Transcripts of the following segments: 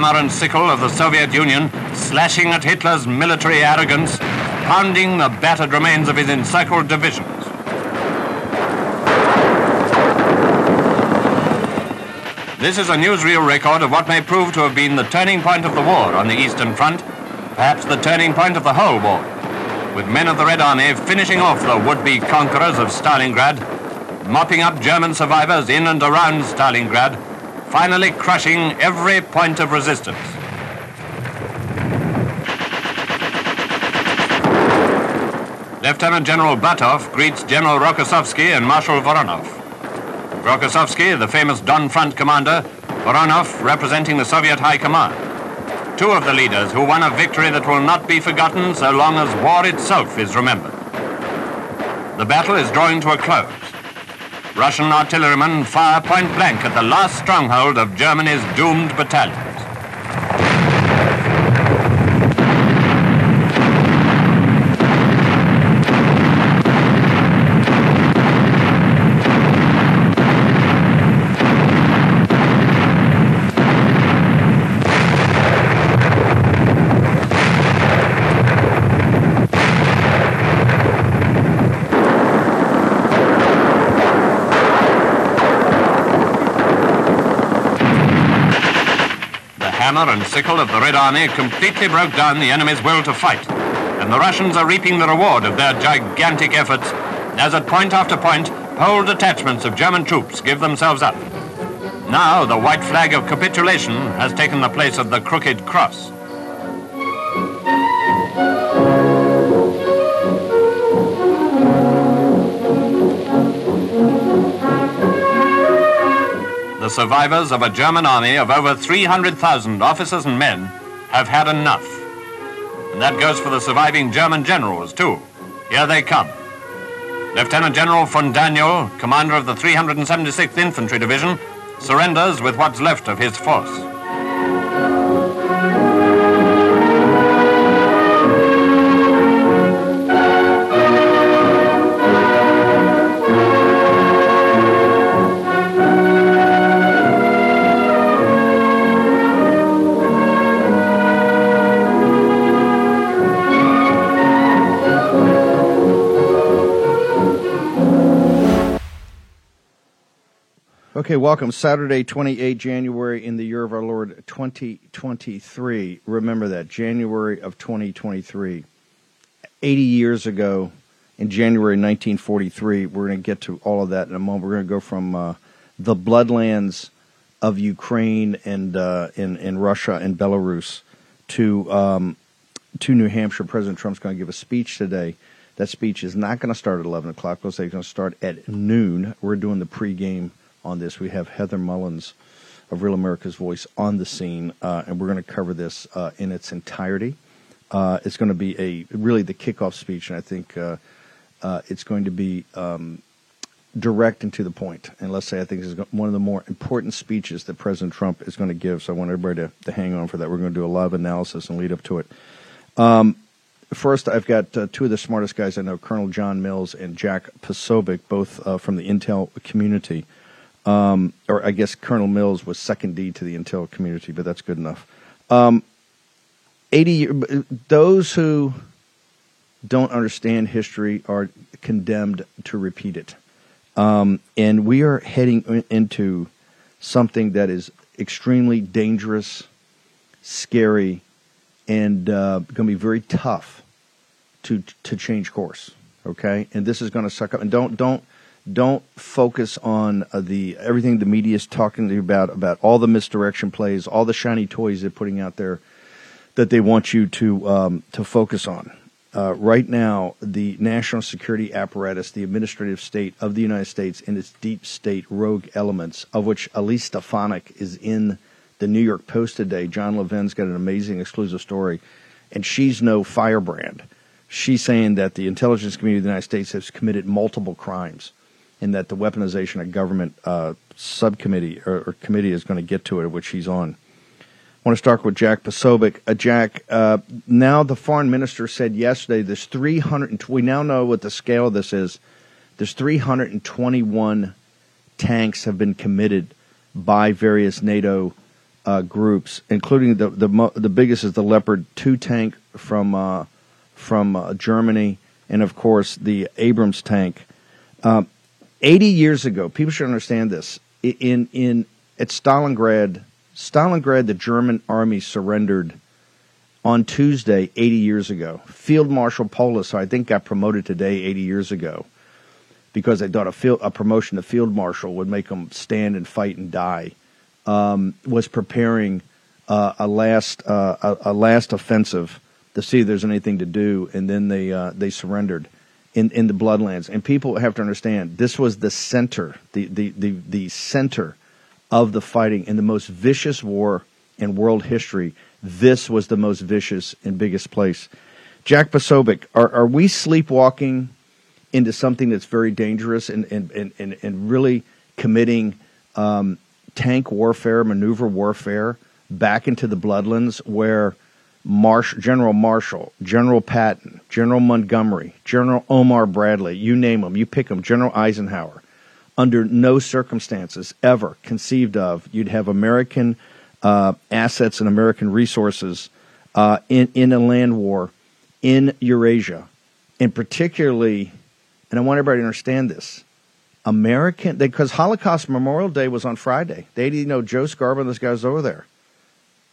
Hammer and sickle of the Soviet Union, slashing at Hitler's military arrogance, pounding the battered remains of his encircled divisions. This is a newsreel record of what may prove to have been the turning point of the war on the Eastern Front, perhaps the turning point of the whole war, with men of the Red Army finishing off the would-be conquerors of Stalingrad, mopping up German survivors in and around Stalingrad, finally crushing every point of resistance. Lieutenant General Batov greets General Rokossovsky and Marshal Voronov. Rokossovsky, the famous Don Front commander, Voronov representing the Soviet High Command. Two of the leaders who won a victory that will not be forgotten so long as war itself is remembered. The battle is drawing to a close. Russian artillerymen fire point blank at the last stronghold of Germany's doomed battalion. Hammer and sickle of the Red Army completely broke down the enemy's will to fight, and the Russians are reaping the reward of their gigantic efforts as at point after point, whole detachments of German troops give themselves up. Now the white flag of capitulation has taken the place of the crooked cross. Survivors of a German army of over 300,000 officers and men have had enough. And that goes for the surviving German generals, too. Here they come. Lieutenant General von Daniel, commander of the 376th Infantry Division, surrenders with what's left of his force. Okay, welcome. Saturday, 28 January in the year of our Lord 2023. Remember that, January of 2023. 80 years ago, in January 1943, we're going to get to all of that in a moment. We're going to go from uh, the bloodlands of Ukraine and uh, in, in Russia and Belarus to um, to New Hampshire. President Trump's going to give a speech today. That speech is not going to start at 11 o'clock. It's going to start at noon. We're doing the pregame on this. We have Heather Mullins of Real America's Voice on the scene, uh, and we're going to cover this uh, in its entirety. Uh, it's going to be a really the kickoff speech, and I think uh, uh, it's going to be um, direct and to the point. And let's say I think this is one of the more important speeches that President Trump is going to give. So I want everybody to, to hang on for that. We're going to do a live analysis and lead up to it. Um, first, I've got uh, two of the smartest guys I know, Colonel John Mills and Jack Posobiec, both from the Intel community. Um, or I guess Colonel Mills was second D to the Intel community, but that's good enough. Um, 80 those who don't understand history are condemned to repeat it. Um, and we are heading into something that is extremely dangerous, scary, and uh, going to be very tough to to change course. Okay, and this is going to suck up. And don't don't don't focus on uh, the everything the media is talking to you about about all the misdirection plays, all the shiny toys they're putting out there that they want you to um, to focus on. Uh, right now, the national security apparatus, the administrative state of the United States, and its deep state rogue elements, of which Elise Stefanik is in the New York Post today. John Levine's got an amazing exclusive story, and she's no firebrand. She's saying that the intelligence community of the United States has committed multiple crimes, and that the weaponization of government uh, subcommittee or, or, committee is going to get to it, which he's on. I want to start with Jack Posobiec. Uh, Jack, uh, now the foreign minister said yesterday there's 300. We now know what the scale of this is. There's 321 tanks have been committed by various NATO uh, groups, including the the the biggest is the Leopard two tank from uh, from uh, Germany, and of course the Abrams tank. Um, 80 years ago, people should understand this. In in at Stalingrad, Stalingrad, the German army surrendered on Tuesday 80 years ago. Field Marshal Paulus, I think, got promoted today 80 years ago because they thought a, field, a promotion to field marshal would make them stand and fight and die um, was preparing uh, a last uh, a, a, last offensive to see if there's anything to do, and then they uh, they surrendered in in the Bloodlands. And people have to understand this was the center, the the the, the center of the fighting in the most vicious war in world history. This was the most vicious and biggest place. Jack Posobiec, are, are we sleepwalking into something that's very dangerous and, and, and, and, and really committing um, tank warfare, maneuver warfare back into the bloodlands where Marsh, General Marshall, General Patton, General Montgomery, General Omar Bradley, you name them, you pick them, General Eisenhower, under no circumstances ever conceived of you'd have American uh, assets and American resources uh, in, in a land war in Eurasia, and particularly, and I want everybody to understand this, American because Holocaust Memorial Day was on Friday. They didn't know Joe Scarborough those guys over there.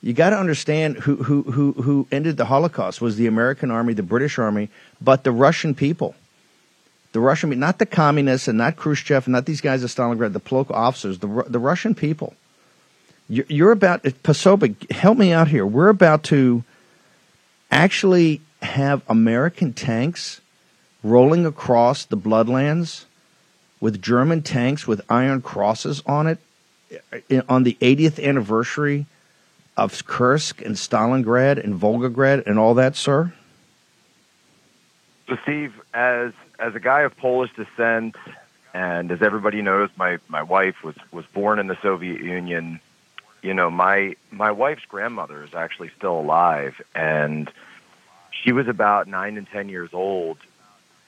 You got to understand who who who who ended the Holocaust was the American army, the British army, but the Russian people. The Russian, not the communists and not Khrushchev and not these guys at Stalingrad, the political officers, the the Russian people. You're, you're about Posobiec. Help me out here. We're about to actually have American tanks rolling across the Bloodlands with German tanks with iron crosses on it uh, on the 80th anniversary of Kursk and Stalingrad and Volgograd and all that, sir? So, Steve, as as a guy of Polish descent, and as everybody knows, my my wife was was born in the Soviet Union. You know, my my wife's grandmother is actually still alive, and she was about nine and ten years old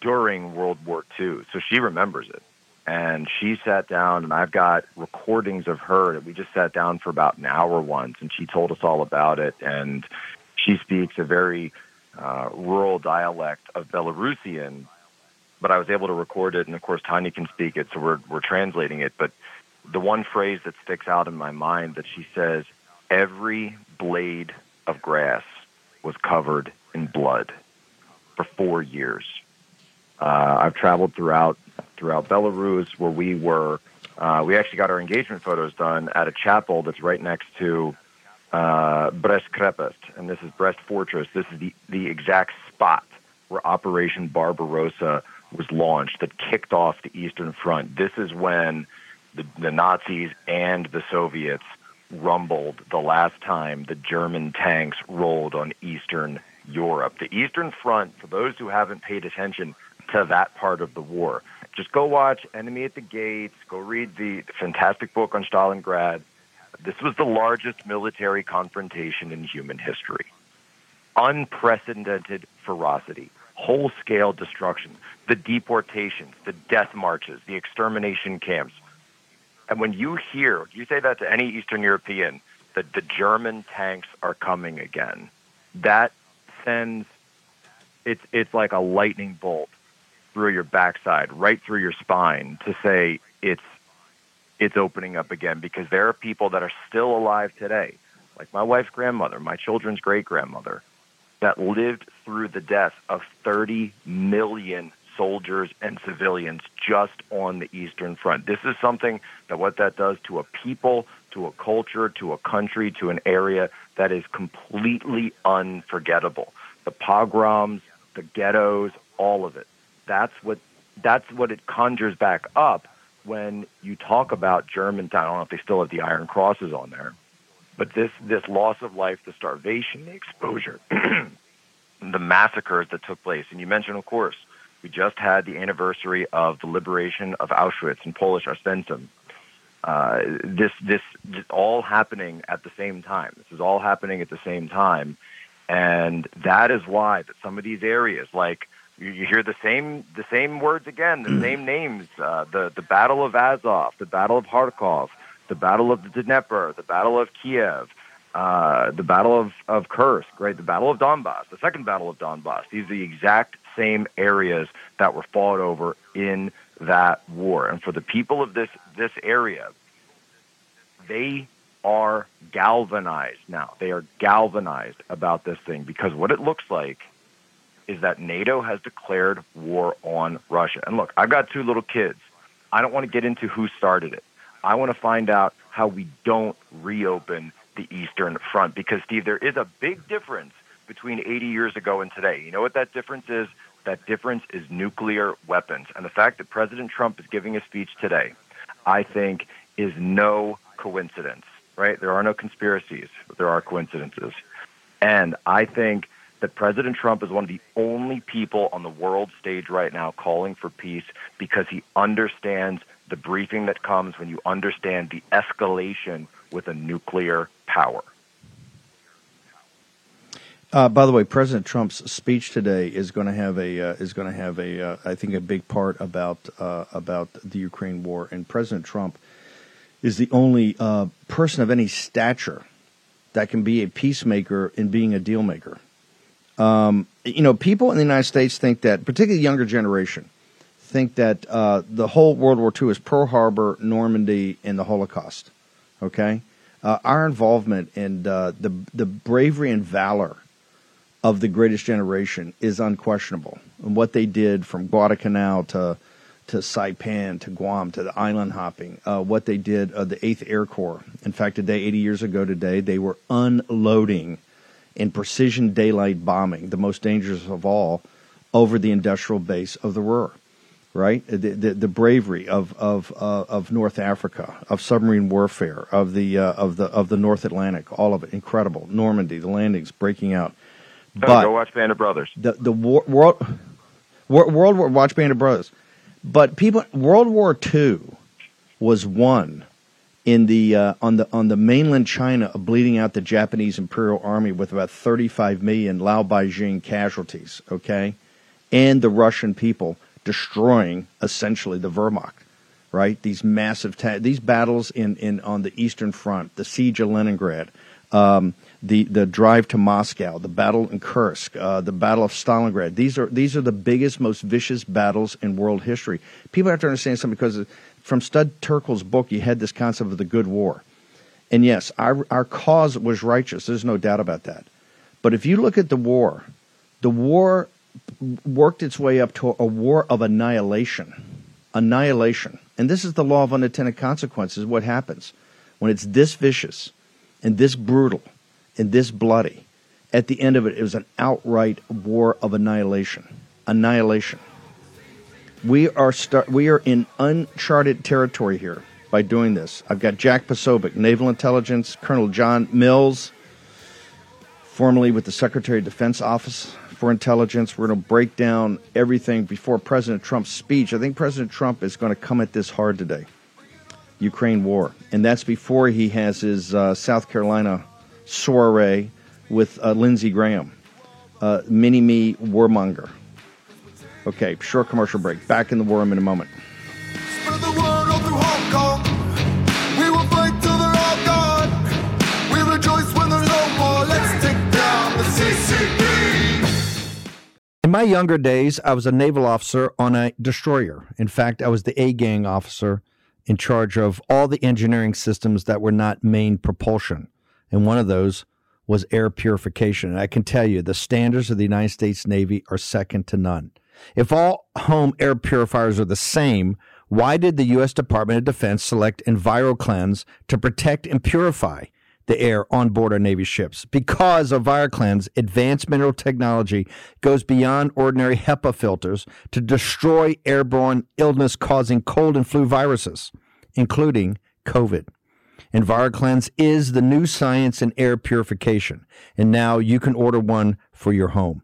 during World War II, so she remembers it and she sat down and I've got recordings of her. that We just sat down for about an hour once and she told us all about it and she speaks a very uh, rural dialect of Belarusian, but I was able to record it and of course Tanya can speak it so we're we're translating it, but the one phrase that sticks out in my mind that she says every blade of grass was covered in blood for 4 years. Uh, I've traveled throughout throughout Belarus, where we were. Uh, we actually got our engagement photos done at a chapel that's right next to uh, Brest Krepest, and this is Brest Fortress. This is the, the exact spot where Operation Barbarossa was launched that kicked off the Eastern Front. This is when the, the Nazis and the Soviets rumbled the last time the German tanks rolled on Eastern Europe. The Eastern Front, for those who haven't paid attention to that part of the war, just go watch Enemy at the Gates. Go read the fantastic book on Stalingrad. This was the largest military confrontation in human history. Unprecedented ferocity, whole scale destruction, the deportations, the death marches, the extermination camps. And when you hear, you say that to any Eastern European, that the German tanks are coming again, that sends it's it's like a lightning bolt through your backside, right through your spine, to say it's it's opening up again because there are people that are still alive today, like my wife's grandmother, my children's great grandmother, that lived through the death of 30 million soldiers and civilians just on the Eastern Front. This is something that what that does to a people, to a culture, to a country, to an area that is completely unforgettable. The pogroms, the ghettos, all of it. That's what that's what it conjures back up when you talk about Germantown. I don't know if they still have the Iron Crosses on there, but this this loss of life, the starvation, the exposure, the massacres that took place. And you mentioned, of course, we just had the anniversary of the liberation of Auschwitz in Polish Oswiecim. Uh, this, this, this all happening at the same time. This is all happening at the same time, and that is why that some of these areas, like you, you hear the same the same words again, the same names. Uh, the the Battle of Azov, the Battle of Kharkov, the Battle of the Dnieper, the Battle of Kiev, uh, the Battle of of Kursk, right? The Battle of Donbass, the Second Battle of Donbass. These are the exact same areas that were fought over in that war. And for the people of this this area, they are galvanized now. They are galvanized about this thing because what it looks like is that NATO has declared war on Russia. And look, I've got two little kids. I don't want to get into who started it. I want to find out how we don't reopen the Eastern Front because, Steve, there is a big difference between 80 years ago and today. You know what that difference is? That difference is nuclear weapons. And the fact that President Trump is giving a speech today, I think, is no coincidence, right? There are no conspiracies, but there are coincidences. And I think that President Trump is one of the only people on the world stage right now calling for peace because he understands the briefing that comes when you understand the escalation with a nuclear power. Uh, by the way, President Trump's speech today is going to have a uh, is going to have a uh, I think a big part about uh, about the Ukraine war, and President Trump is the only uh, person of any stature that can be a peacemaker in being a deal maker. Um, you know, people in the United States think that, particularly younger generation, think that uh, the whole World War II is Pearl Harbor, Normandy, and the Holocaust. Okay, uh, our involvement and uh, the the bravery and valor of the greatest generation is unquestionable, and what they did from Guadalcanal to to Saipan to Guam to the island hopping, uh, what they did, uh, the Eighth Air Corps. In fact, today, 80 years ago today, they were unloading in precision daylight bombing, the most dangerous of all, over the industrial base of the Ruhr. Right, the, the, the bravery of of uh, of North Africa, of submarine warfare, of the uh, of the of the North Atlantic, all of it incredible. Normandy, the landings breaking out. But go watch Band of Brothers. The the war, world World War watch Band of Brothers, but people World War II was won in the uh, on the on the mainland China bleeding out the Japanese Imperial Army with about 35 million Lao Beijing casualties, okay, and the Russian people destroying essentially the Wehrmacht, right? These massive ta- these battles in in on the Eastern Front, the siege of Leningrad. Um, the, the drive to Moscow, the battle in Kursk, uh, the battle of Stalingrad. These are these are the biggest, most vicious battles in world history. People have to understand something because from Stud Terkel's book, you had this concept of the good war. And yes, our, our cause was righteous. There's no doubt about that. But if you look at the war, the war worked its way up to a war of annihilation. Annihilation. And this is the law of unintended consequences, what happens. When it's this vicious and this brutal and this bloody, at the end of it, it was an outright war of annihilation. Annihilation. We are start, we are in uncharted territory here by doing this. I've got Jack Posobiec, Naval Intelligence, Colonel John Mills, formerly with the Secretary of Defense Office for Intelligence. We're going to break down everything before President Trump's speech. I think President Trump is going to come at this hard today. Ukraine war, and that's before he has his uh, South Carolina soiree with uh, Lindsey Graham, uh, mini me warmonger. Okay, short commercial break. Back in the war room in a moment. In my younger days, I was a naval officer on a destroyer. In fact, I was the A gang officer in charge of all the engineering systems that were not main propulsion. And one of those was air purification. And I can tell you, the standards of the United States Navy are second to none. If all home air purifiers are the same, why did the U.S. Department of Defense select EnviroKlenz to protect and purify the air on board our Navy ships? Because EnviroKlenz advanced mineral technology goes beyond ordinary HEPA filters to destroy airborne illness causing cold and flu viruses, including COVID. EnviroKlenz is the new science in air purification, and now you can order one for your home.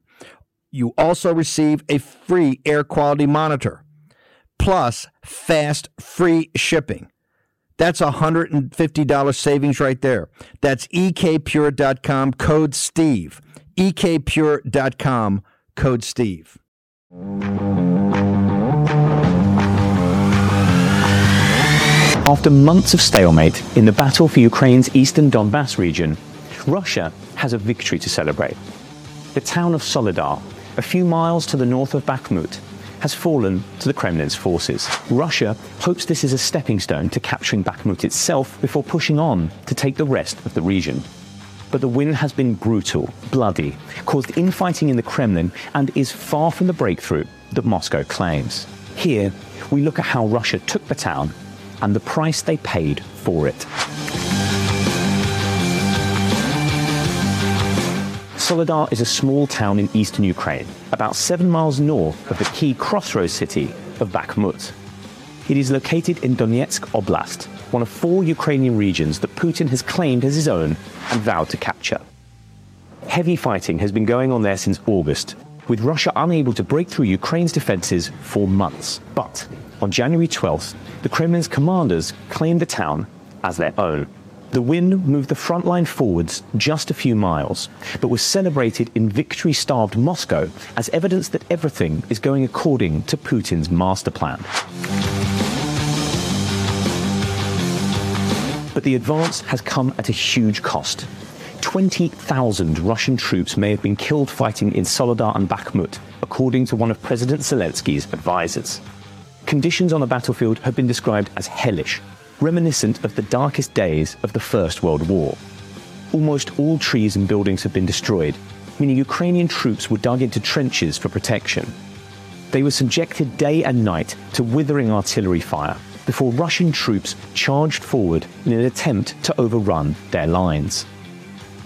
you also receive a free air quality monitor plus fast free shipping. That's a $150 savings right there. That's ekpure.com code Steve. ekpure.com code Steve. After months of stalemate in the battle for Ukraine's eastern Donbass region, Russia has a victory to celebrate. The town of Soledar a few miles to the north of Bakhmut, has fallen to the Kremlin's forces. Russia hopes this is a stepping stone to capturing Bakhmut itself before pushing on to take the rest of the region. But the win has been brutal, bloody, caused infighting in the Kremlin, and is far from the breakthrough that Moscow claims. Here, we look at how Russia took the town and the price they paid for it. Soledar is a small town in eastern Ukraine, about seven miles north of the key crossroads city of Bakhmut. It is located in Donetsk Oblast, one of four Ukrainian regions that Putin has claimed as his own and vowed to capture. Heavy fighting has been going on there since August, with Russia unable to break through Ukraine's defenses for months. But on January 12th, the Kremlin's commanders claimed the town as their own. The win moved the front line forwards just a few miles, but was celebrated in victory starved Moscow as evidence that everything is going according to Putin's master plan. But the advance has come at a huge cost. 20,000 Russian troops may have been killed fighting in Soledar and Bakhmut, according to one of President Zelensky's advisors. Conditions on the battlefield have been described as hellish, reminiscent of the darkest days of the First World War. Almost all trees and buildings have been destroyed, meaning Ukrainian troops were dug into trenches for protection. They were subjected day and night to withering artillery fire before Russian troops charged forward in an attempt to overrun their lines.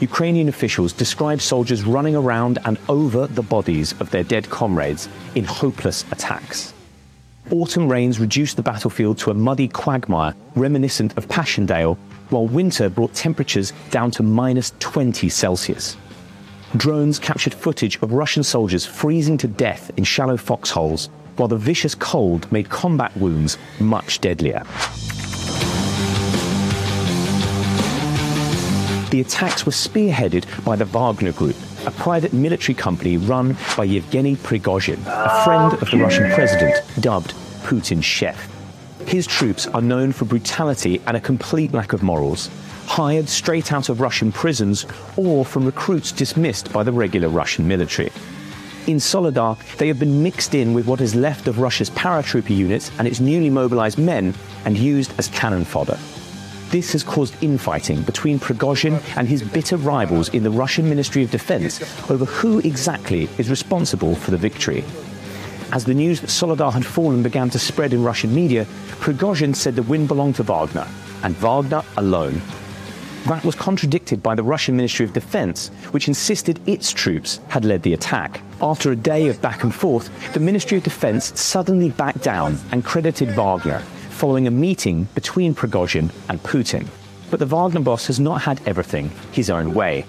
Ukrainian officials describe soldiers running around and over the bodies of their dead comrades in hopeless attacks. Autumn rains reduced the battlefield to a muddy quagmire reminiscent of Passchendaele, while winter brought temperatures down to minus 20 Celsius. Drones captured footage of Russian soldiers freezing to death in shallow foxholes, while the vicious cold made combat wounds much deadlier. The attacks were spearheaded by the Wagner Group, a private military company run by Yevgeny Prigozhin, a friend of the Russian president, dubbed Putin's chef. His troops are known for brutality and a complete lack of morals, hired straight out of Russian prisons or from recruits dismissed by the regular Russian military. In Soledar, they have been mixed in with what is left of Russia's paratrooper units and its newly mobilized men and used as cannon fodder. This has caused infighting between Prigozhin and his bitter rivals in the Russian Ministry of Defense over who exactly is responsible for the victory. As the news that Soledar had fallen began to spread in Russian media, Prigozhin said the win belonged to Wagner, and Wagner alone. That was contradicted by the Russian Ministry of Defense, which insisted its troops had led the attack. After a day of back and forth, the Ministry of Defense suddenly backed down and credited Wagner, following a meeting between Prigozhin and Putin. But the Wagner boss has not had everything his own way.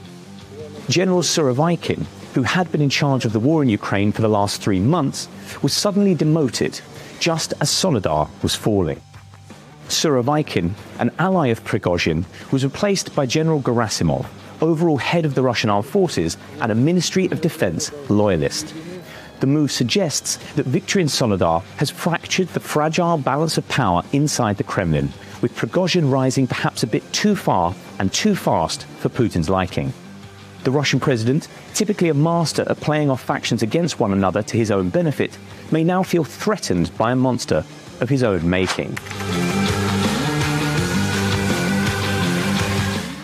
General Surovikin, who had been in charge of the war in Ukraine for the last three months, was suddenly demoted just as Soledar was falling. Surovikin, an ally of Prigozhin, was replaced by General Gerasimov, overall head of the Russian armed forces and a Ministry of Defense loyalist. The move suggests that victory in Soledar has fractured the fragile balance of power inside the Kremlin, with Prigozhin rising perhaps a bit too far and too fast for Putin's liking. The Russian president, typically a master at playing off factions against one another to his own benefit, may now feel threatened by a monster of his own making.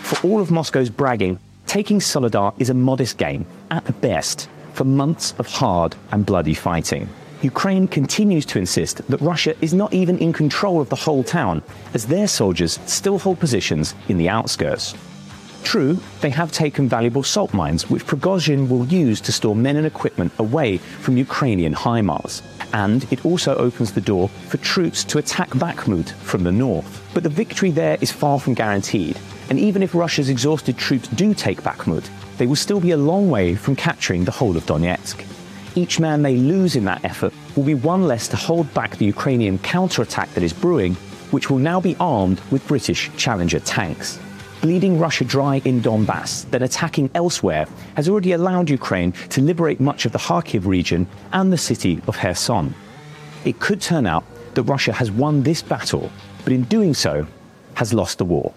For all of Moscow's bragging, taking Soledar is a modest gain, at the best, for months of hard and bloody fighting. Ukraine continues to insist that Russia is not even in control of the whole town, as their soldiers still hold positions in the outskirts. True, they have taken valuable salt mines, which Prigozhin will use to store men and equipment away from Ukrainian HIMARS. And it also opens the door for troops to attack Bakhmut from the north. But the victory there is far from guaranteed. And even if Russia's exhausted troops do take Bakhmut, they will still be a long way from capturing the whole of Donetsk. Each man they lose in that effort will be one less to hold back the Ukrainian counterattack that is brewing, which will now be armed with British Challenger tanks. Bleeding Russia dry in Donbass, then attacking elsewhere, has already allowed Ukraine to liberate much of the Kharkiv region and the city of Kherson. It could turn out that Russia has won this battle, but in doing so, has lost the war.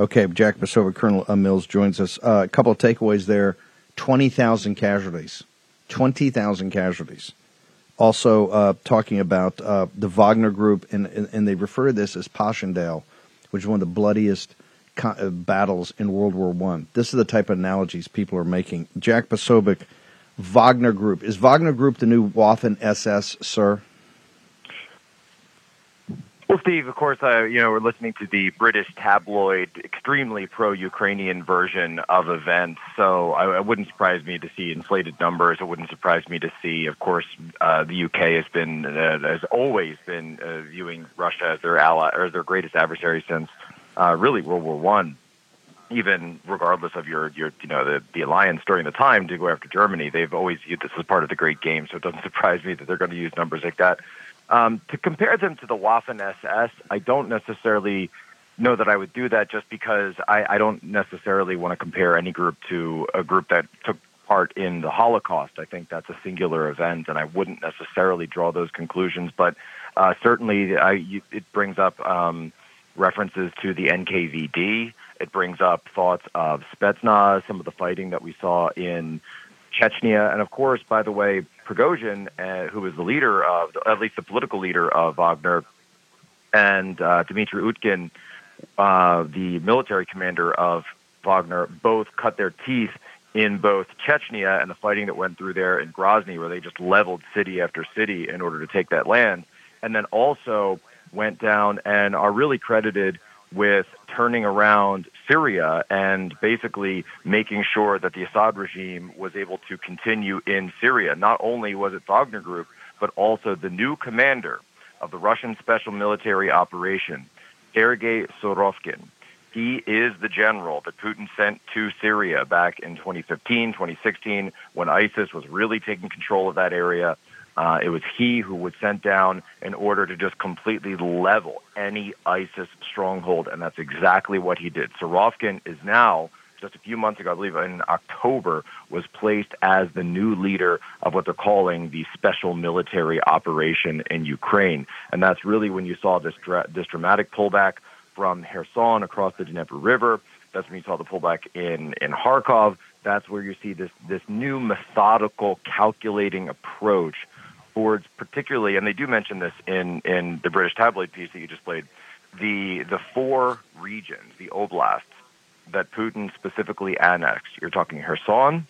Okay, Jack Posobiec, Colonel uh, Mills joins us. Uh, a couple of takeaways there 20,000 casualties. 20,000 casualties. Also, uh, talking about uh, the Wagner Group, and, and, and, they refer to this as Passchendaele, which is one of the bloodiest co- uh, battles in World War One. This is the type of analogies people are making. Jack Posobiec, Wagner Group. Is Wagner Group the new Waffen SS, sir? Well, Steve, of course, uh, you know we're listening to the British tabloid, extremely pro-Ukrainian version of events. So I, it wouldn't surprise me to see inflated numbers. It wouldn't surprise me to see, of course, uh, the UK has been, uh, has always been uh, viewing Russia as their ally or their greatest adversary since uh, really World War One. Even regardless of your, your, you know, the, the alliance during the time to go after Germany, they've always viewed this as part of the Great Game. So it doesn't surprise me that they're going to use numbers like that. Um, to compare them to the Waffen SS, I don't necessarily know that I would do that just because I, I don't necessarily want to compare any group to a group that took part in the Holocaust. I think that's a singular event, and I wouldn't necessarily draw those conclusions. But uh, certainly, I, you, it brings up um, references to the NKVD. It brings up thoughts of Spetsnaz, some of the fighting that we saw in Chechnya, and of course, by the way, Prigozhin, uh, who was the leader of, at least the political leader of Wagner, and uh, Dmitry Utkin, uh, the military commander of Wagner, both cut their teeth in both Chechnya and the fighting that went through there in Grozny, where they just leveled city after city in order to take that land, and then also went down and are really credited with turning around Syria and basically making sure that the Assad regime was able to continue in Syria. Not only was it Wagner Group, but also the new commander of the Russian Special Military Operation, Sergei Surovikin. He is the general that Putin sent to Syria back in 2015, 2016, when ISIS was really taking control of that area. Uh, it was he who was sent down in order to just completely level any ISIS stronghold, and that's exactly what he did. Surovikin is now, just a few months ago, I believe in October, was placed as the new leader of what they're calling the special military operation in Ukraine. And that's really when you saw this, dra- this dramatic pullback from Kherson across the Dnieper River. That's when you saw the pullback in, in Kharkov. That's where you see this, this new methodical, calculating approach boards, particularly, and they do mention this in, in the British tabloid piece that you just played, the, the four regions, the oblasts, that Putin specifically annexed. You're talking Kherson,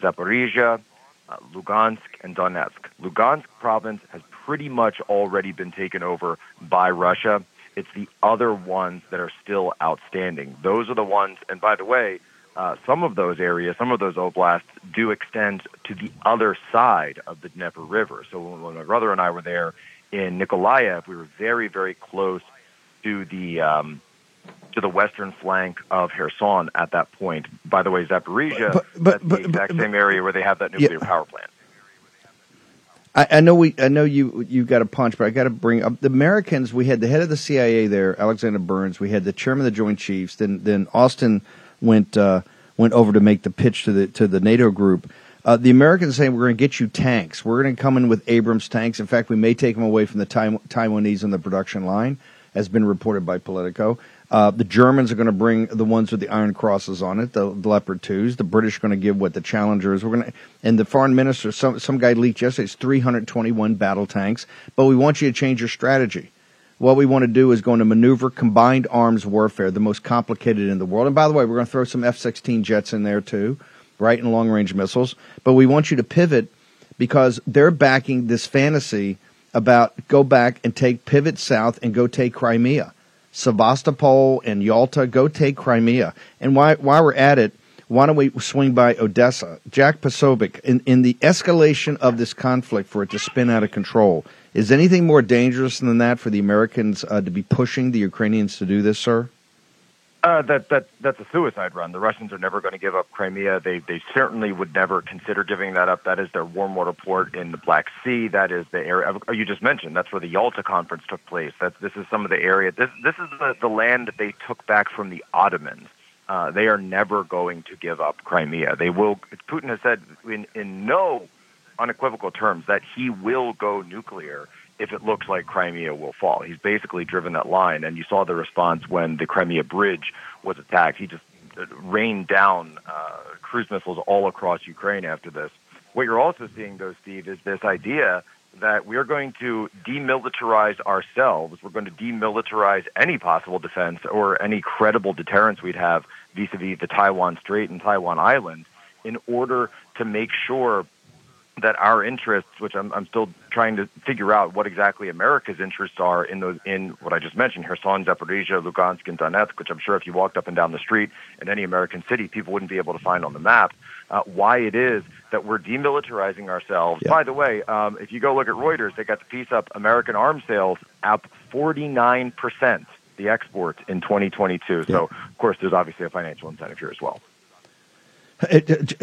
Zaporizhia, uh, Lugansk, and Donetsk. Lugansk province has pretty much already been taken over by Russia. It's the other ones that are still outstanding. Those are the ones, and by the way, uh, some of those areas, some of those oblasts do extend to the other side of the Dnieper River. So when, when my brother and I were there in Nikolaev, we were very, very close to the um, to the western flank of Kherson at that point. By the way, Zaporizhia, But- but- that's but- the exact but- same area where they have that nuclear power plant. I, I know we. I know you. You got a punch, but I got to bring up the Americans. We had the head of the CIA there, Alexander Burns. We had the chairman of the Joint Chiefs. Then, then Austin went uh, went over to make the pitch to the to the NATO group. Uh, the Americans saying we're going to get you tanks. We're going to come in with Abrams tanks. In fact, we may take them away from the Taiwan, Taiwanese on the production line, has been reported by Politico. Uh, the Germans are going to bring the ones with the Iron Crosses on it, the, the Leopard twos. The British are going to give what the Challengers. We're going to, and the foreign minister, some some guy leaked yesterday, it's 321 battle tanks. But we want you to change your strategy. What we want to do is going to maneuver combined arms warfare, the most complicated in the world. And by the way, we're going to throw some F-16 jets in there too, right, and long range missiles. But we want you to pivot because they're backing this fantasy about go back and take pivot south and go take Crimea. Sevastopol and Yalta, go take Crimea. And why, while we're at it, why don't we swing by Odessa? Jack Posobiec, in, in the escalation of this conflict for it to spin out of control, is anything more dangerous than that for the Americans uh, to be pushing the Ukrainians to do this, sir? Uh, that that that's a suicide run. The Russians are never going to give up Crimea. They they certainly would never consider giving that up. That is their warm water port in the Black Sea. That is the area you just mentioned. That's where the Yalta conference took place. That this is some of the area. This this is the the land that they took back from the Ottomans. Uh, they are never going to give up Crimea. They will. Putin has said in in no unequivocal terms that he will go nuclear if it looks like Crimea will fall. He's basically driven that line, and you saw the response when the Crimea bridge was attacked. He just uh, rained down uh, cruise missiles all across Ukraine after this. What you're also seeing, though, Steve, is this idea that we're going to demilitarize ourselves. We're going to demilitarize any possible defense or any credible deterrence we'd have vis-a-vis the Taiwan Strait and Taiwan Island in order to make sure that our interests, which I'm, I'm still trying to figure out what exactly America's interests are in those in what I just mentioned, Kherson, Zaporizhia, Lugansk, and Donetsk, which I'm sure if you walked up and down the street in any American city, people wouldn't be able to find on the map. Uh, why it is that we're demilitarizing ourselves. By the way, um, if you go look at Reuters, they got the piece up: American arms sales up 49 percent the exports in 2022. So, of course, there's obviously a financial incentive here as well.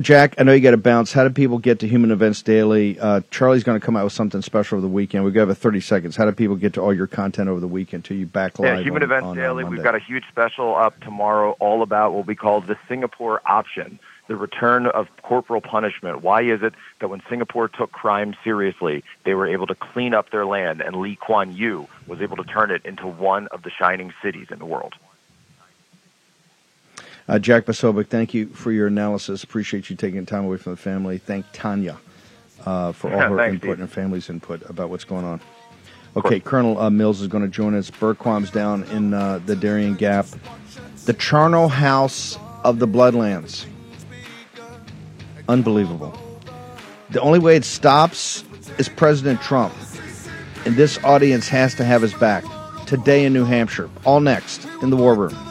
Jack, I know you got to bounce. How do people get to Human Events Daily? Uh, Charlie's going to come out with something special over the weekend. We've got about 30 seconds. How do people get to all your content over the weekend till you back live? Yeah, Human on, Events on, uh, Daily. We've got a huge special up tomorrow all about what we call the Singapore option, the return of corporal punishment. Why is it that when Singapore took crime seriously, they were able to clean up their land and Lee Kuan Yew was able to turn it into one of the shining cities in the world? Uh, Jack Posobiec, thank you for your analysis. Appreciate you taking time away from the family. Thank Tanya uh, for all her Thanks, input Steve. and family's input about what's going on. Okay, Colonel uh, Mills is going to join us. Bergquam's down in uh, the Darien Gap. The charnel house of the Bloodlands. Unbelievable. The only way it stops is President Trump. And this audience has to have his back. Today in New Hampshire. All next in the War Room.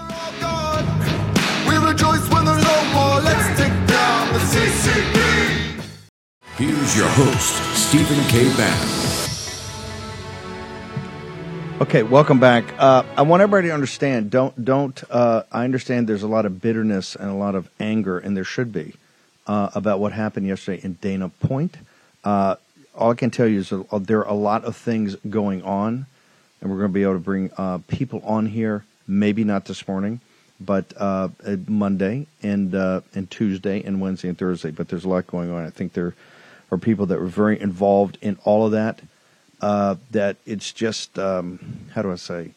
Here's your host, Stephen K. Bannon. Okay, welcome back. Uh, I want everybody to understand. Don't don't. Uh, I understand there's a lot of bitterness and a lot of anger, and there should be uh, about what happened yesterday in Dana Point. Uh, all I can tell you is that there are a lot of things going on, and we're going to be able to bring uh, people on here. Maybe not this morning, but uh, uh, Monday and uh, and Tuesday and Wednesday and Thursday. But there's a lot going on. I think there are people that were very involved in all of that uh, that it's just um, how do I say?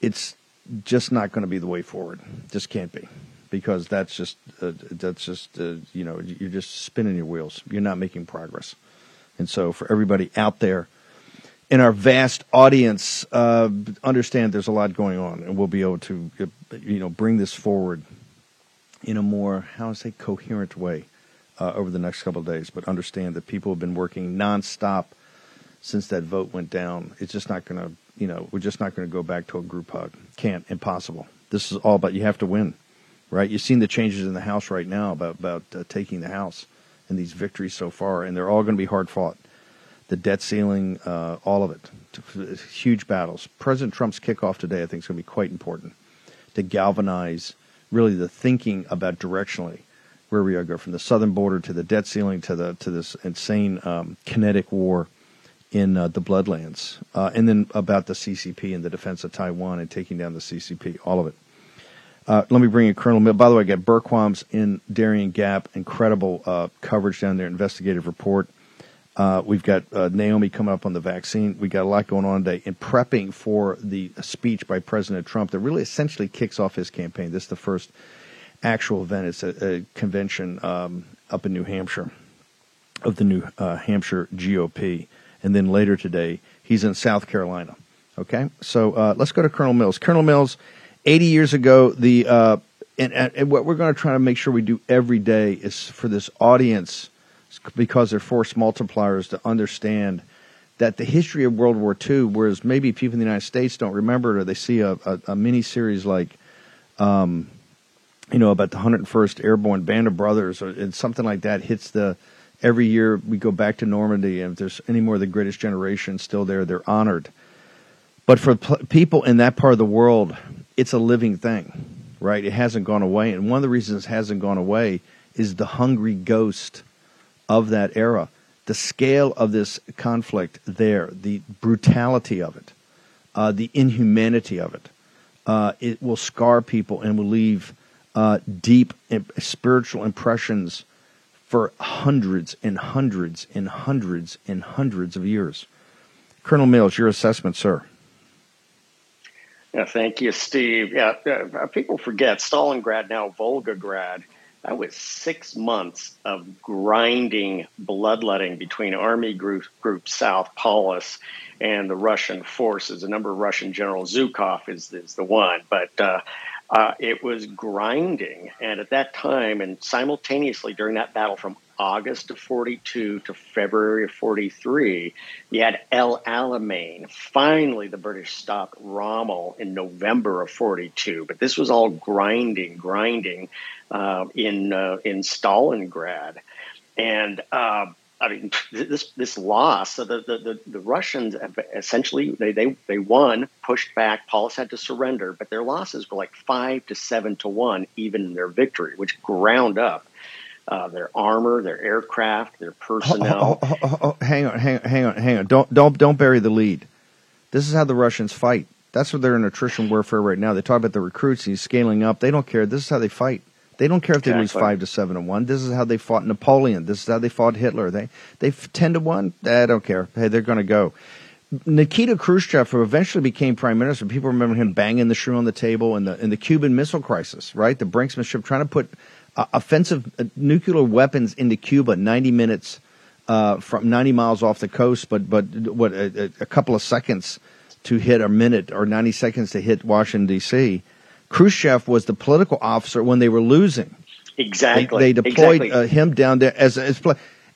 It's just not going to be the way forward. Just can't be, because that's just uh, that's just uh, you know you're just spinning your wheels. You're not making progress, and so for everybody out there in our vast audience, uh, understand there's a lot going on, and we'll be able to you know bring this forward in a more how I say coherent way uh, over the next couple of days. But understand that people have been working nonstop since that vote went down. It's just not going to, you know, we're just not going to go back to a group hug. Can't, impossible. This is all about you have to win, right? You've seen the changes in the House right now about about uh, taking the House and these victories so far, and they're all going to be hard fought. The debt ceiling, uh, all of it, huge battles. President Trump's kickoff today, I think, is going to be quite important. to galvanize really the thinking about directionally where we are going from the southern border to the debt ceiling to the to this insane um, kinetic war in uh, the Bloodlands, uh, and then about the CCP and the defense of Taiwan and taking down the CCP, all of it. Uh, let me bring in Colonel Mill. By the way, I got Bergquam's in Darien Gap, incredible uh, coverage down there, investigative report. Uh, we've got uh, Naomi coming up on the vaccine. We got a lot going on today in prepping for the speech by President Trump that really essentially kicks off his campaign. This is the first actual event. It's a, a convention um, up in New Hampshire of the New uh, Hampshire GOP, and then later today he's in South Carolina. Okay, so uh, let's go to Colonel Mills. Colonel Mills, eighty years ago, the uh, and, and what we're going to try to make sure we do every day is for this audience because they're force multipliers to understand that the history of World War II, whereas maybe people in the United States don't remember it or they see a, a, a mini series like, um, you know, about the 101st Airborne Band of Brothers or something like that hits the every year we go back to Normandy and if there's any more of the greatest generation still there, they're honored. But for p- people in that part of the world, it's a living thing, right? It hasn't gone away. And one of the reasons it hasn't gone away is the hungry ghost of that era. The scale of this conflict there, the brutality of it, uh, the inhumanity of it, uh, it will scar people and will leave uh, deep spiritual impressions for hundreds and hundreds and hundreds and hundreds of years. Colonel Mills, your assessment, sir. Yeah, thank you, Steve. Yeah, uh, people forget Stalingrad, now Volgograd, that was six months of grinding bloodletting between Army Group, Group South, Paulus, and the Russian forces. A number of Russian generals, Zhukov is, is the one, but uh, uh, it was grinding. And at that time, and simultaneously during that battle from August of 42 to February of 43, you had El Alamein. Finally, the British stopped Rommel in November of 42. But this was all grinding, grinding uh, in uh, in Stalingrad, and uh, I mean this this loss. So the, the, the, the Russians essentially they, they they won, pushed back. Paulus had to surrender, but their losses were like five to seven to one, even in their victory, which ground up. Uh, their armor, their aircraft, their personnel. Oh, oh, oh, hang on, hang on, hang on, hang on. Don't don't don't bury the lead. This is how the Russians fight. That's what they're in attrition warfare right now. They talk about the recruits. He's scaling up. They don't care. This is how they fight. They don't care if they exactly. lose five to seven to one. This is how they fought Napoleon. This is how they fought Hitler. They they ten to one. I don't care. Hey, they're going to go. Nikita Khrushchev, who eventually became prime minister, people remember him banging the shoe on the table in the in the Cuban Missile Crisis, right? The Brinksmanship trying to put uh, offensive uh, nuclear weapons into Cuba, ninety minutes uh, from ninety miles off the coast, but but what a, a couple of seconds to hit a minute or ninety seconds to hit Washington D.C. Khrushchev was the political officer when they were losing. Exactly. They, they deployed exactly. uh, him down there as as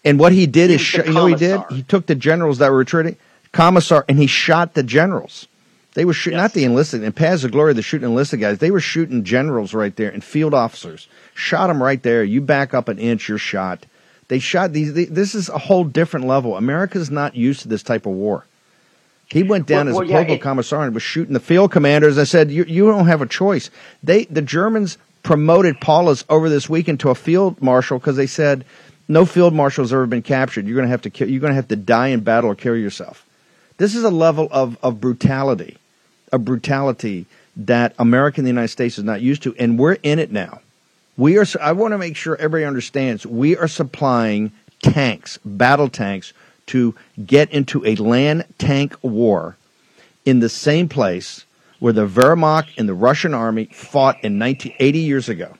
and what he did he is sh- you know what he did he took the generals that were retreating commissar and he shot the generals. They were shooting yes. not the enlisted and Paths of Glory the shooting enlisted guys. They were shooting generals right there and field officers. Shot them right there. You back up an inch, you're shot. They shot these. They, this is a whole different level. America's not used to this type of war. He went down well, as well, a yeah, commissar and was shooting the field commanders. I said, you, you don't have a choice. They, the Germans promoted Paulus over this weekend to a field marshal because they said, no field marshal has ever been captured. You're going to have to kill, you're going to have to die in battle or kill yourself. This is a level of, of brutality, a brutality that America and the United States is not used to, and we're in it now. We are. I want to make sure everybody understands. We are supplying tanks, battle tanks, to get into a land tank war in the same place where the Wehrmacht and the Russian army fought in 1980 years ago.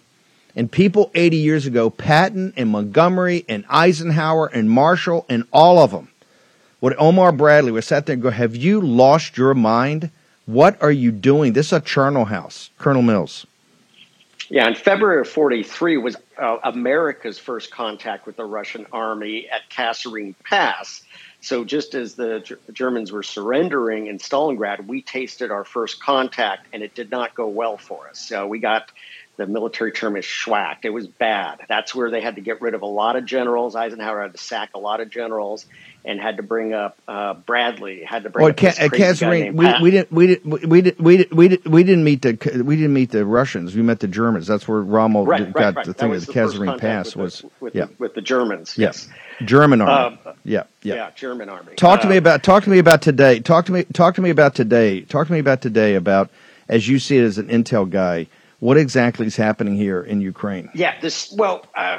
And people 80 years ago, Patton and Montgomery and Eisenhower and Marshall and all of them, what Omar Bradley was sat there and go, Have you lost your mind? What are you doing? This is a charnel house, Colonel Mills. Yeah, in February of 43 was uh, America's first contact with the Russian army at Kasserine Pass. So just as the G- Germans were surrendering in Stalingrad, we tasted our first contact, and it did not go well for us. So we got the military term is schwacked. It was bad. That's where they had to get rid of a lot of generals. Eisenhower had to sack a lot of generals. And had to bring up uh, Bradley, had to bring Well, up this Ka- uh, crazy guy named we, we didn't we didn't we didn't we didn't we didn't we didn't, we didn't meet the Russians. we didn't the Germans. That's where Rommel right, got right, right. the That thing of the the Kasserine Pass with was the, with, yeah the, with the Germans. yes German army Um, yeah yeah. yeah, German army. Talk to me Uh, about talk to me about today. Talk to me talk to me about today. Talk to me about today about as you see it as an intel guy. What exactly is happening here in Ukraine? Yeah, this well, uh,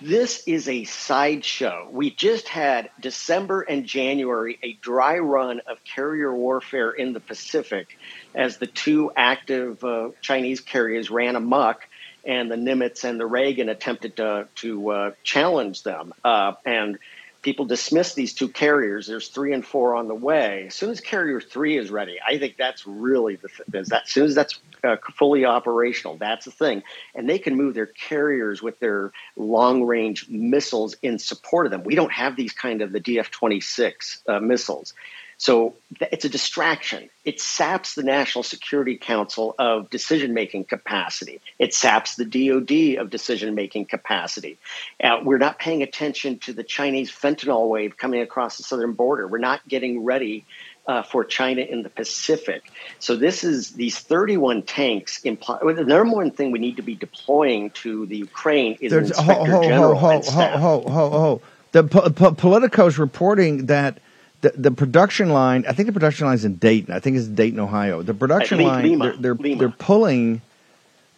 this is a sideshow. We just had December and January a dry run of carrier warfare in the Pacific, as the two active uh, Chinese carriers ran amok, and the Nimitz and the Reagan attempted to to uh, challenge them, uh, and people dismiss these two carriers. There's three and four on the way. As soon as carrier three is ready, I think that's really the th- that as soon as that's uh, fully operational, that's the thing, and they can move their carriers with their long range missiles in support of them. We don't have these kind of the DF-26 uh, missiles. So it's a distraction. It saps the National Security Council of decision making capacity. It saps the DoD of decision making capacity. Uh, we're not paying attention to the Chinese fentanyl wave coming across the southern border. We're not getting ready uh, for China in the Pacific. So this is these 31 tanks. Imply, the number one thing we need to be deploying to the Ukraine is an inspector ho, ho, general ho, ho, and staff. ho, ho, ho, ho. The po- po- Politico's reporting that the, the production line. I think the production line is in Dayton. I think it's Dayton, Ohio. The production Li- line. Lima, they're they're, Lima. they're pulling.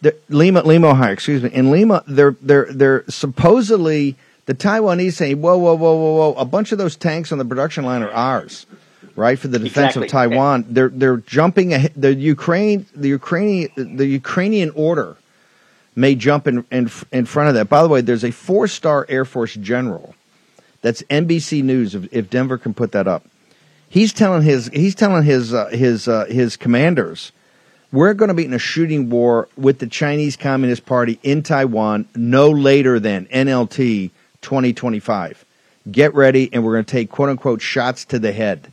The, Lima, Lima, Ohio. Excuse me. In Lima, they're they're they're supposedly the Taiwanese saying, "Whoa, whoa, whoa, whoa, whoa! A bunch of those tanks on the production line are ours." Right for the defense Exactly. of Taiwan, they're they're jumping ahead. The Ukraine, the Ukrainian, the Ukrainian order may jump in, in in front of that. By the way, there's a four star Air Force general. That's NBC News. If, if Denver can put that up, he's telling his he's telling his uh, his uh, his commanders, we're going to be in a shooting war with the Chinese Communist Party in Taiwan no later than NLT 2025. Get ready, and we're going to take quote unquote shots to the head.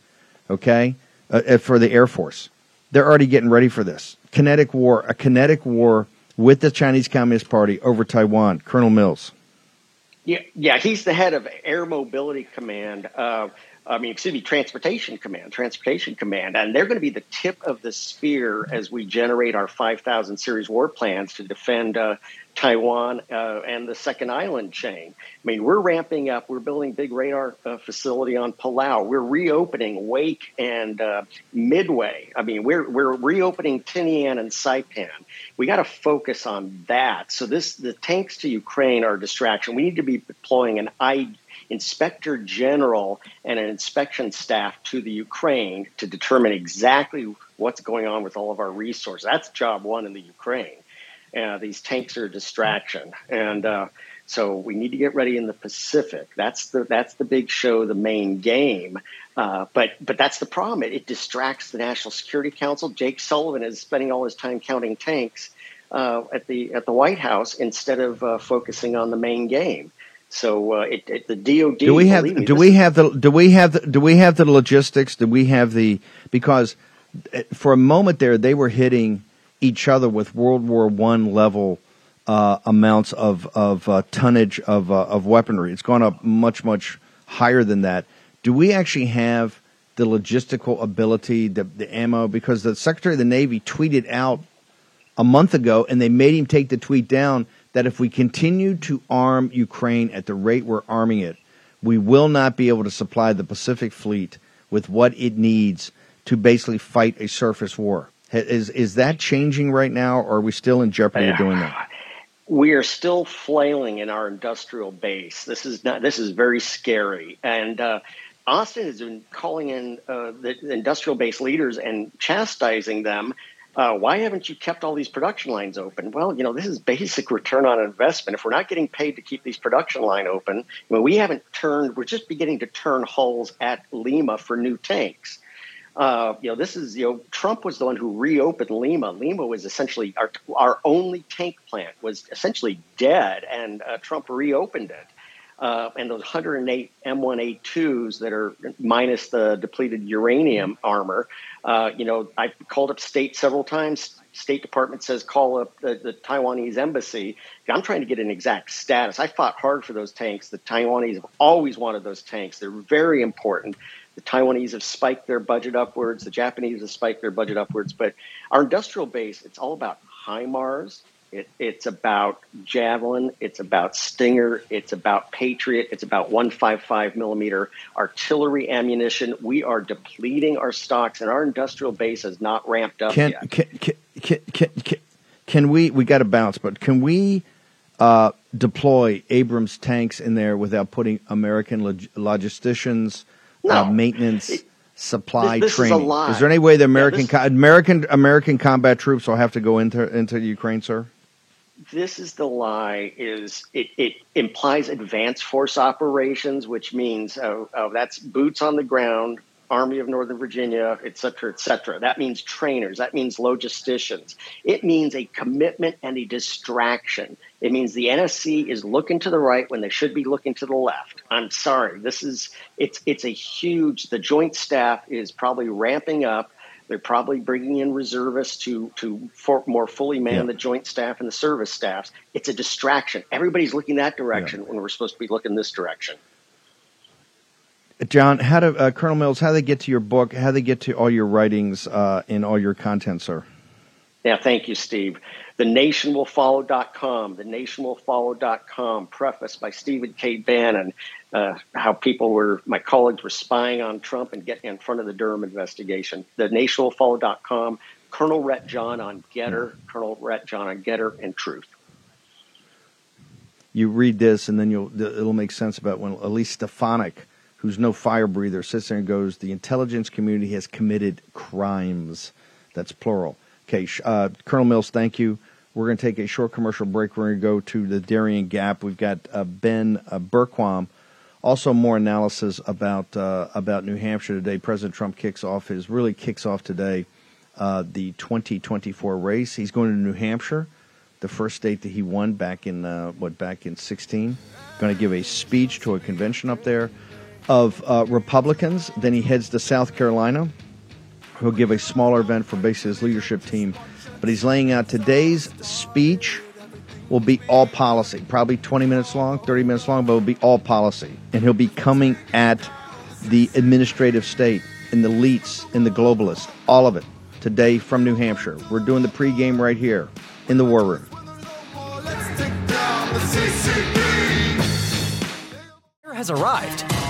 Okay, uh, uh, for the Air Force, they're already getting ready for this kinetic war, a kinetic war with the Chinese Communist Party over Taiwan. Colonel Mills. Yeah, yeah, he's the head of Air Mobility Command. Uh, I mean, excuse me, Transportation Command, Transportation Command, and they're going to be the tip of the spear as we generate our 5,000 series war plans to defend uh, Taiwan uh, and the second island chain. I mean, we're ramping up. We're building big radar uh, facility on Palau. We're reopening Wake and uh, Midway. I mean, we're we're reopening Tinian and Saipan. We got to focus on that. So this the tanks to Ukraine are a distraction. We need to be deploying an I inspector general and an inspection staff to the Ukraine to determine exactly what's going on with all of our resources. That's job one in the Ukraine. Uh, these tanks are a distraction, and uh, so we need to get ready in the Pacific. That's the that's the big show, the main game. Uh, but but that's the problem. It, it distracts the National Security Council. Jake Sullivan is spending all his time counting tanks uh, at the at the White House instead of uh, focusing on the main game. So uh, it, it, the DoD. do we have me, do we have the do we have the do we have the logistics do we have the because uh, for a moment there they were hitting each other with world war one level uh, amounts of of uh, tonnage of uh, of weaponry it's gone up much much higher than that do we actually have the logistical ability the, the ammo because the secretary of the navy tweeted out a month ago, and they made him take the tweet down that if we continue to arm Ukraine at the rate we're arming it, we will not be able to supply the Pacific Fleet with what it needs to basically fight a surface war. Is is that changing right now, or are we still in jeopardy of doing that? We are still flailing in our industrial base. This is not. This is very scary. And uh, Austin has been calling in uh, the, industrial base leaders and chastising them. Uh, why haven't you kept all these production lines open? Well, you know, this is basic return on investment. If we're not getting paid to keep these production line open, I mean, we haven't turned. We're just beginning to turn hulls at Lima for new tanks. Uh, you know, this is you know, Trump was the one who reopened Lima. Lima was essentially our our only tank plant was essentially dead, and uh, Trump reopened it. uh, and those 108 M1A2s that are minus the depleted uranium armor. Uh, you know, I've called up state several times. State Department says call up the, the, Taiwanese embassy. I'm trying to get an exact status. I fought hard for those tanks. The Taiwanese have always wanted those tanks. They're very important. The Taiwanese have spiked their budget upwards. The Japanese have spiked their budget upwards. But our industrial base, it's all about HIMARS. It, it's about Javelin. It's about Stinger. It's about Patriot. It's about 155 millimeter artillery ammunition. We are depleting our stocks, and our industrial base has not ramped up can, yet. Can, can, can, can, can we? We got to bounce, but can we uh, deploy Abrams tanks in there without putting American log- logisticians, no. uh, maintenance? It, supply this, this training. Is, is, there any way the American yeah, this, American American combat troops will have to go into into Ukraine, sir? this is the lie is it, it implies advanced force operations which means oh, oh, that's boots on the ground army of northern virginia et cetera et cetera that means trainers that means logisticians it means a commitment and a distraction it means the nsc is looking to the right when they should be looking to the left i'm sorry this is it's it's a huge the joint staff is probably ramping up they're probably bringing in reservists to to for, more fully man yeah. the joint staff and the service staffs. It's a distraction. Everybody's looking that direction yeah. when we're supposed to be looking this direction. John, how do uh, Colonel Mills? How do they get to your book? How do they get to all your writings uh, and all your content, sir? Yeah, thank you, Steve. The nationwillfollow.com, the nationwillfollow.com, prefaced by Stephen K. Bannon uh, how people were, my colleagues were spying on Trump and getting in front of the Durham investigation. The nationwillfollow.com, Colonel Rhett John on Gettr, Colonel Rhett John on Gettr and Truth. You read this, and then you'll it'll make sense about when Elise Stefanik, who's no fire breather, sits there and goes, "The intelligence community has committed crimes." That's plural. Okay, uh, Colonel Mills, thank you. We're going to take a short commercial break. We're going to go to the Darien Gap. We've got uh, Ben uh, Bergquam also, more analysis about uh, about New Hampshire today. President Trump kicks off his really kicks off today uh, the 2024 race. He's going to New Hampshire, the first state that he won back in uh, what back in 16. Going to give a speech to a convention up there of uh, Republicans. Then he heads to South Carolina. He'll give a smaller event for basically his leadership team. But he's laying out today's speech will be all policy, probably 20 minutes long, 30 minutes long, but it will be all policy. And he'll be coming at the administrative state and the elites and the globalists, all of it, today from New Hampshire. We're doing the pregame right here in the War Room. Has arrived.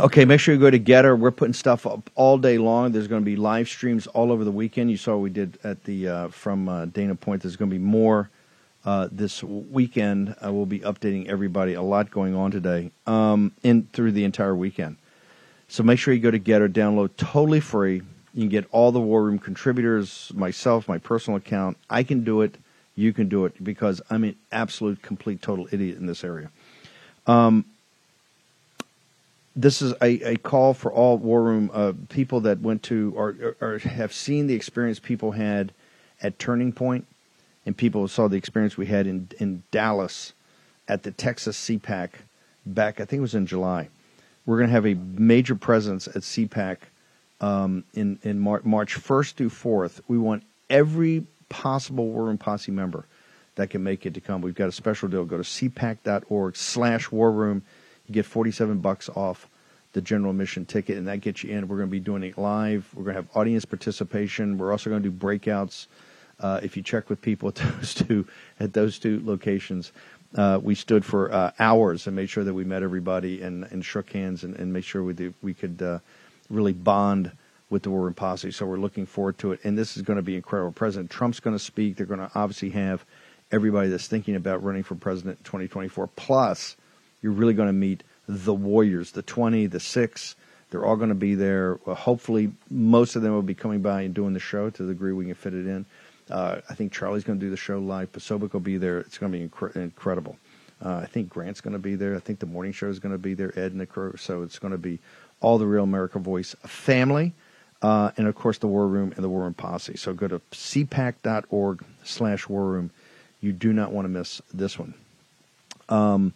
Okay, make sure you go to Gettr. We're putting stuff up all day long. There's going to be live streams all over the weekend. You saw what we did at the uh, from uh, Dana Point. There's going to be more uh, this weekend. I will be updating everybody. A lot going on today um, in through the entire weekend. So make sure you go to Gettr, download totally free. You can get all the War Room contributors, myself, my personal account. I can do it. You can do it because I'm an absolute, complete, total idiot in this area. Um, this is a, a, call for all War Room uh, people that went to or, or, have seen the experience people had at Turning Point and people saw the experience we had in in Dallas at the Texas CPAC back. I think it was in July. We're going to have a major presence at CPAC um, in in Mar- March first through fourth. We want every possible War Room Posse member that can make it to come. We've got a special deal. Go to cpac.org slash war room. Get 47 bucks off the general admission ticket, and that gets you in. We're going to be doing it live. We're going to have audience participation. We're also going to do breakouts uh, if you check with people at those two at those two locations, uh, we stood for uh, hours and made sure that we met everybody and, and shook hands and, and made sure we did, we could uh, really bond with the War Room Posse. So we're looking forward to it, and this is going to be incredible. President Trump's going to speak. They're going to obviously have everybody that's thinking about running for president in 2024. Plus, you're really going to meet the Warriors, the 20, the 6. They're all going to be there. Hopefully, most of them will be coming by and doing the show to the degree we can fit it in. Uh, I think Charlie's going to do the show live. Posobiec will be there. It's going to be incre- incredible. Uh, I think Grant's going to be there. I think the morning show is going to be there. Ed and the crew. So it's going to be all the Real America Voice family, uh, and of course the War Room and the War Room Posse. So go to cpac.org slash War Room. You do not want to miss this one. Um,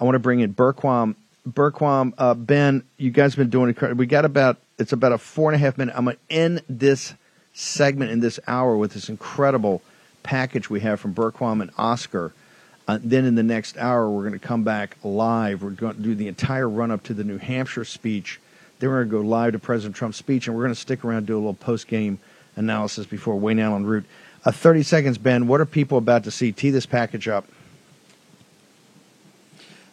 I want to bring in Bergquam. Bergquam, uh, Ben, you guys have been doing incredible. We got about it's about a four and a half minute. I'm going to end this segment in this hour with this incredible package we have from Bergquam and Oscar. Uh, then in the next hour, we're going to come back live. We're going to do the entire run up to the New Hampshire speech. Then we're going to go live to President Trump's speech, and we're going to stick around and do a little post game analysis before Wayne Allen Root. Uh, 30 seconds, Ben. What are people about to see? Tee this package up.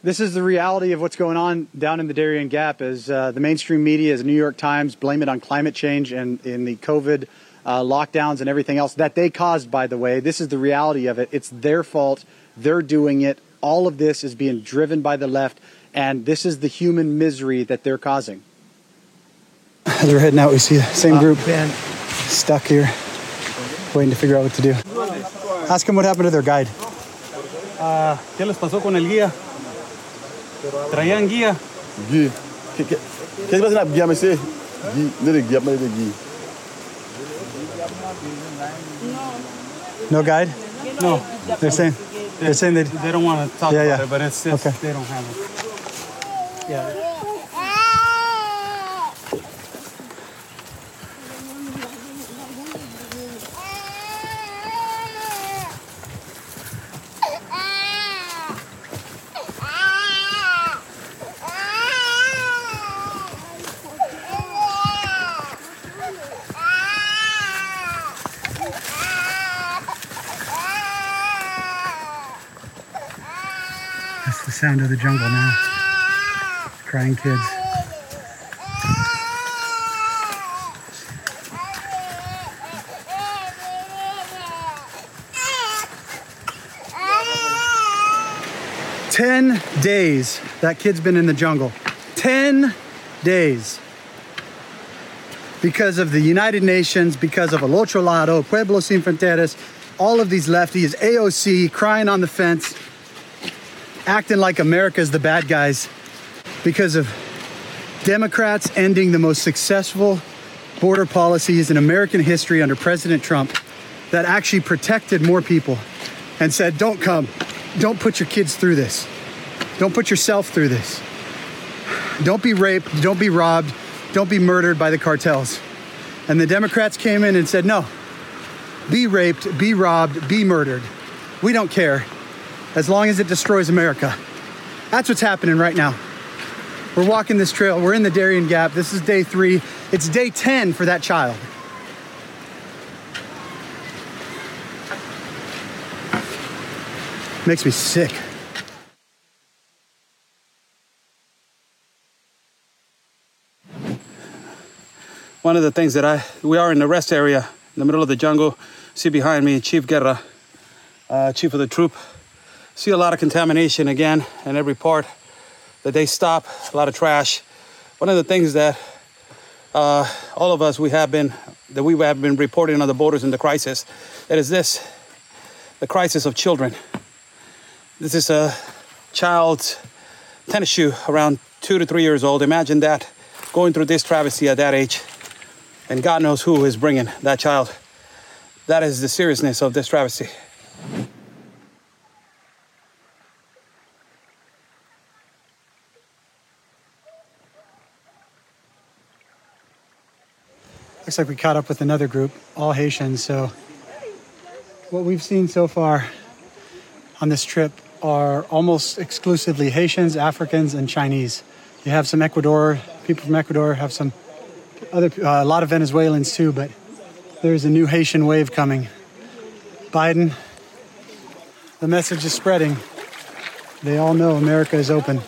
This is the reality of what's going on down in the Darien Gap. Is uh, the mainstream media, as the New York Times, blame it on climate change and in the COVID uh, lockdowns and everything else that they caused. By the way, this is the reality of it. It's their fault. They're doing it. All of this is being driven by the left, and this is the human misery that they're causing. As we're heading out, we see the same group stuck here, waiting to figure out what to do. Ask them what happened to their guide. Ah, ¿Qué les pasó con el guía? ¿Traían guía? Guy. Qu'est-ce qui passe avec Guy, monsieur? Guy, ne le Guy, pas le Guy. No guide? No. They're saying they're saying they They don't want to talk Yeah, about it, but it's just Okay. they don't have it. Yeah. Sound of the jungle now. Crying kids. Ten days that kid's been in the jungle. Ten days. Because of the United Nations, because of El Otro Lado, Pueblos Sin Fronteras, all of these lefties, AOC crying on the fence, acting like America's the bad guys because of Democrats ending the most successful border policies in American history under President Trump that actually protected more people and said, don't come, don't put your kids through this, don't put yourself through this, don't be raped, don't be robbed, don't be murdered by the cartels. And the Democrats came in and said, no, be raped, be robbed, be murdered. We don't care as long as it destroys America. That's what's happening right now. We're walking this trail. We're in the Darien Gap. This is day three. It's day 10 for that child. Makes me sick. One of the things that I we are in the rest area in the middle of the jungle. See behind me Chief Guerra, uh, chief of the troop. See a lot of contamination again in every part that they stop. A lot of trash. One of the things that uh, all of us we have been that we have been reporting on the borders in the crisis. That is this: the crisis of children. This is a child's tennis shoe around two to three years old. Imagine that going through this travesty at that age, and God knows who is bringing that child. That is the seriousness of this travesty. Looks like we caught up with another group, all Haitians. So, what we've seen so far on this trip are almost exclusively Haitians, Africans, and Chinese. You have some Ecuador, people from Ecuador, have some other, uh, a lot of Venezuelans too, but there's a new Haitian wave coming. Biden, the message is spreading. They all know America is open.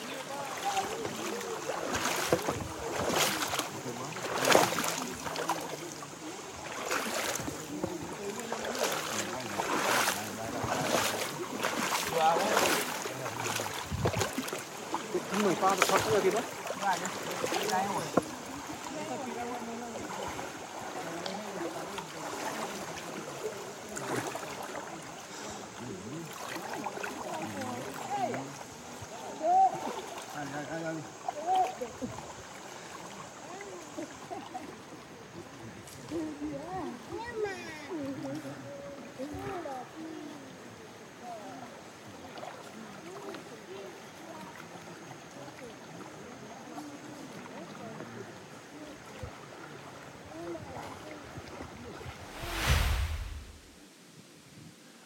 Mười ba được không? Chưa kịp đấy.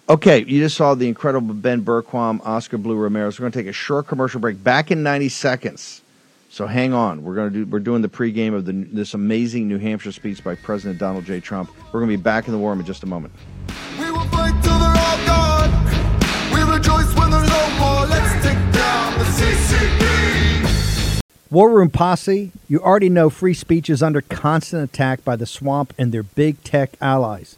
Okay, you just saw the incredible Ben Bergquam, Oscar Blue Ramirez. We're going to take a short commercial break. Back in 90 seconds. So hang on. We're going to do. We're doing the pregame of the, this amazing New Hampshire speech by President Donald J. Trump. We're going to be back in the war room in just a moment. We will fight till they're all gone. We rejoice when there's no more. Let's take down the CCP. War Room Posse, you already know free speech is under constant attack by the swamp and their big tech allies.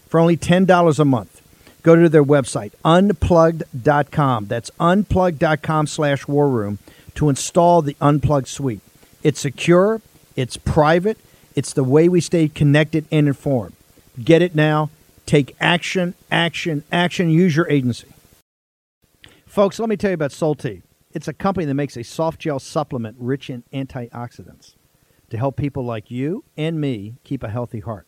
for only $10 a month. Go to their website, unplugged.com. That's unplugged.com slash war room to install the Unplugged suite. It's secure, it's private, it's the way we stay connected and informed. Get it now. Take action, action, action. Use your agency. Folks, let me tell you about Solti. It's a company that makes a soft gel supplement rich in antioxidants to help people like you and me keep a healthy heart.